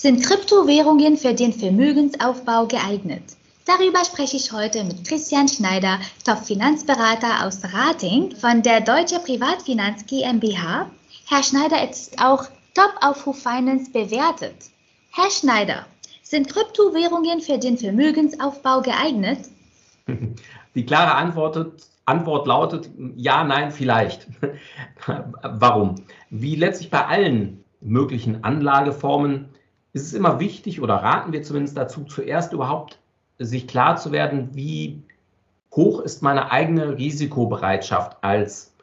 Sind Kryptowährungen für den Vermögensaufbau geeignet? Darüber spreche ich heute mit Christian Schneider, Top-Finanzberater aus Rating von der Deutsche Privatfinanz GmbH. Herr Schneider ist auch top auf Who Finance bewertet. Herr Schneider, sind Kryptowährungen für den Vermögensaufbau geeignet? Die klare Antwort, Antwort lautet ja, nein, vielleicht. Warum? Wie letztlich bei allen möglichen Anlageformen ist es immer wichtig oder raten wir zumindest dazu, zuerst überhaupt sich klar zu werden, wie hoch ist meine eigene Risikobereitschaft als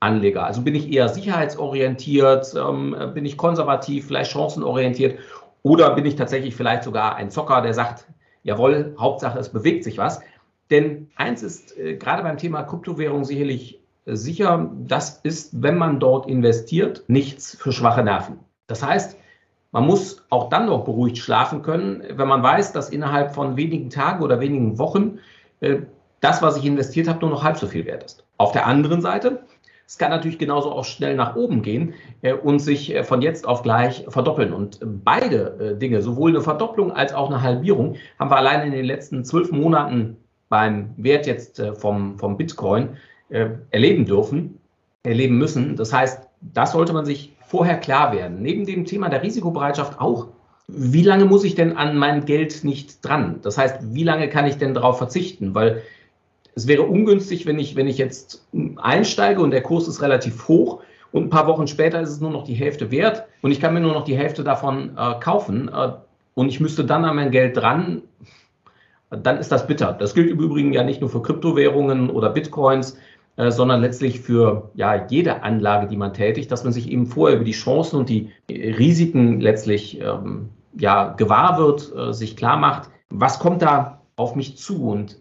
Anleger. Also bin ich eher sicherheitsorientiert, ähm, bin ich konservativ, vielleicht chancenorientiert oder bin ich tatsächlich vielleicht sogar ein Zocker, der sagt, jawohl, Hauptsache es bewegt sich was. Denn eins ist äh, gerade beim Thema Kryptowährung sicherlich äh, sicher, das ist, wenn man dort investiert, nichts für schwache Nerven. Das heißt, man muss auch dann noch beruhigt schlafen können, wenn man weiß, dass innerhalb von wenigen Tagen oder wenigen Wochen äh, das, was ich investiert habe, nur noch halb so viel wert ist. Auf der anderen Seite, es kann natürlich genauso auch schnell nach oben gehen äh, und sich äh, von jetzt auf gleich verdoppeln. Und beide Dinge, sowohl eine Verdopplung als auch eine Halbierung, haben wir allein in den letzten zwölf Monaten beim Wert jetzt vom, vom Bitcoin erleben dürfen, erleben müssen. Das heißt, das sollte man sich vorher klar werden. Neben dem Thema der Risikobereitschaft auch, wie lange muss ich denn an mein Geld nicht dran? Das heißt, wie lange kann ich denn darauf verzichten? Weil es wäre ungünstig, wenn ich, wenn ich jetzt einsteige und der Kurs ist relativ hoch und ein paar Wochen später ist es nur noch die Hälfte wert und ich kann mir nur noch die Hälfte davon äh, kaufen äh, und ich müsste dann an mein Geld dran, dann ist das bitter. Das gilt im Übrigen ja nicht nur für Kryptowährungen oder Bitcoins, äh, sondern letztlich für ja, jede Anlage, die man tätigt, dass man sich eben vorher über die Chancen und die Risiken letztlich ähm, ja, gewahr wird, äh, sich klar macht, was kommt da auf mich zu. Und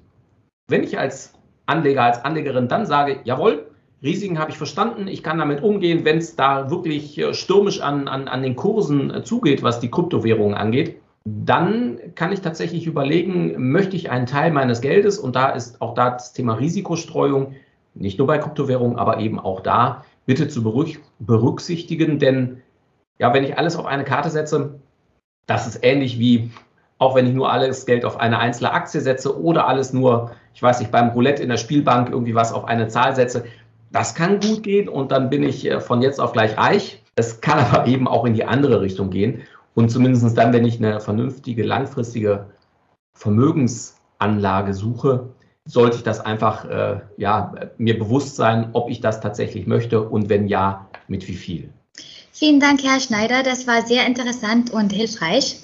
wenn ich als Anleger, als Anlegerin dann sage, jawohl, Risiken habe ich verstanden, ich kann damit umgehen, wenn es da wirklich äh, stürmisch an, an, an den Kursen äh, zugeht, was die Kryptowährungen angeht, dann kann ich tatsächlich überlegen, möchte ich einen Teil meines Geldes, und da ist auch da das Thema Risikostreuung, nicht nur bei Kryptowährungen, aber eben auch da bitte zu berücksichtigen, denn ja, wenn ich alles auf eine Karte setze, das ist ähnlich wie, auch wenn ich nur alles Geld auf eine einzelne Aktie setze oder alles nur, ich weiß nicht, beim Roulette in der Spielbank irgendwie was auf eine Zahl setze. Das kann gut gehen und dann bin ich äh, von jetzt auf gleich reich. Es kann aber eben auch in die andere Richtung gehen. Und zumindest dann, wenn ich eine vernünftige, langfristige Vermögensanlage suche, sollte ich das einfach äh, ja, mir bewusst sein, ob ich das tatsächlich möchte und wenn ja, mit wie viel. Vielen Dank, Herr Schneider. Das war sehr interessant und hilfreich.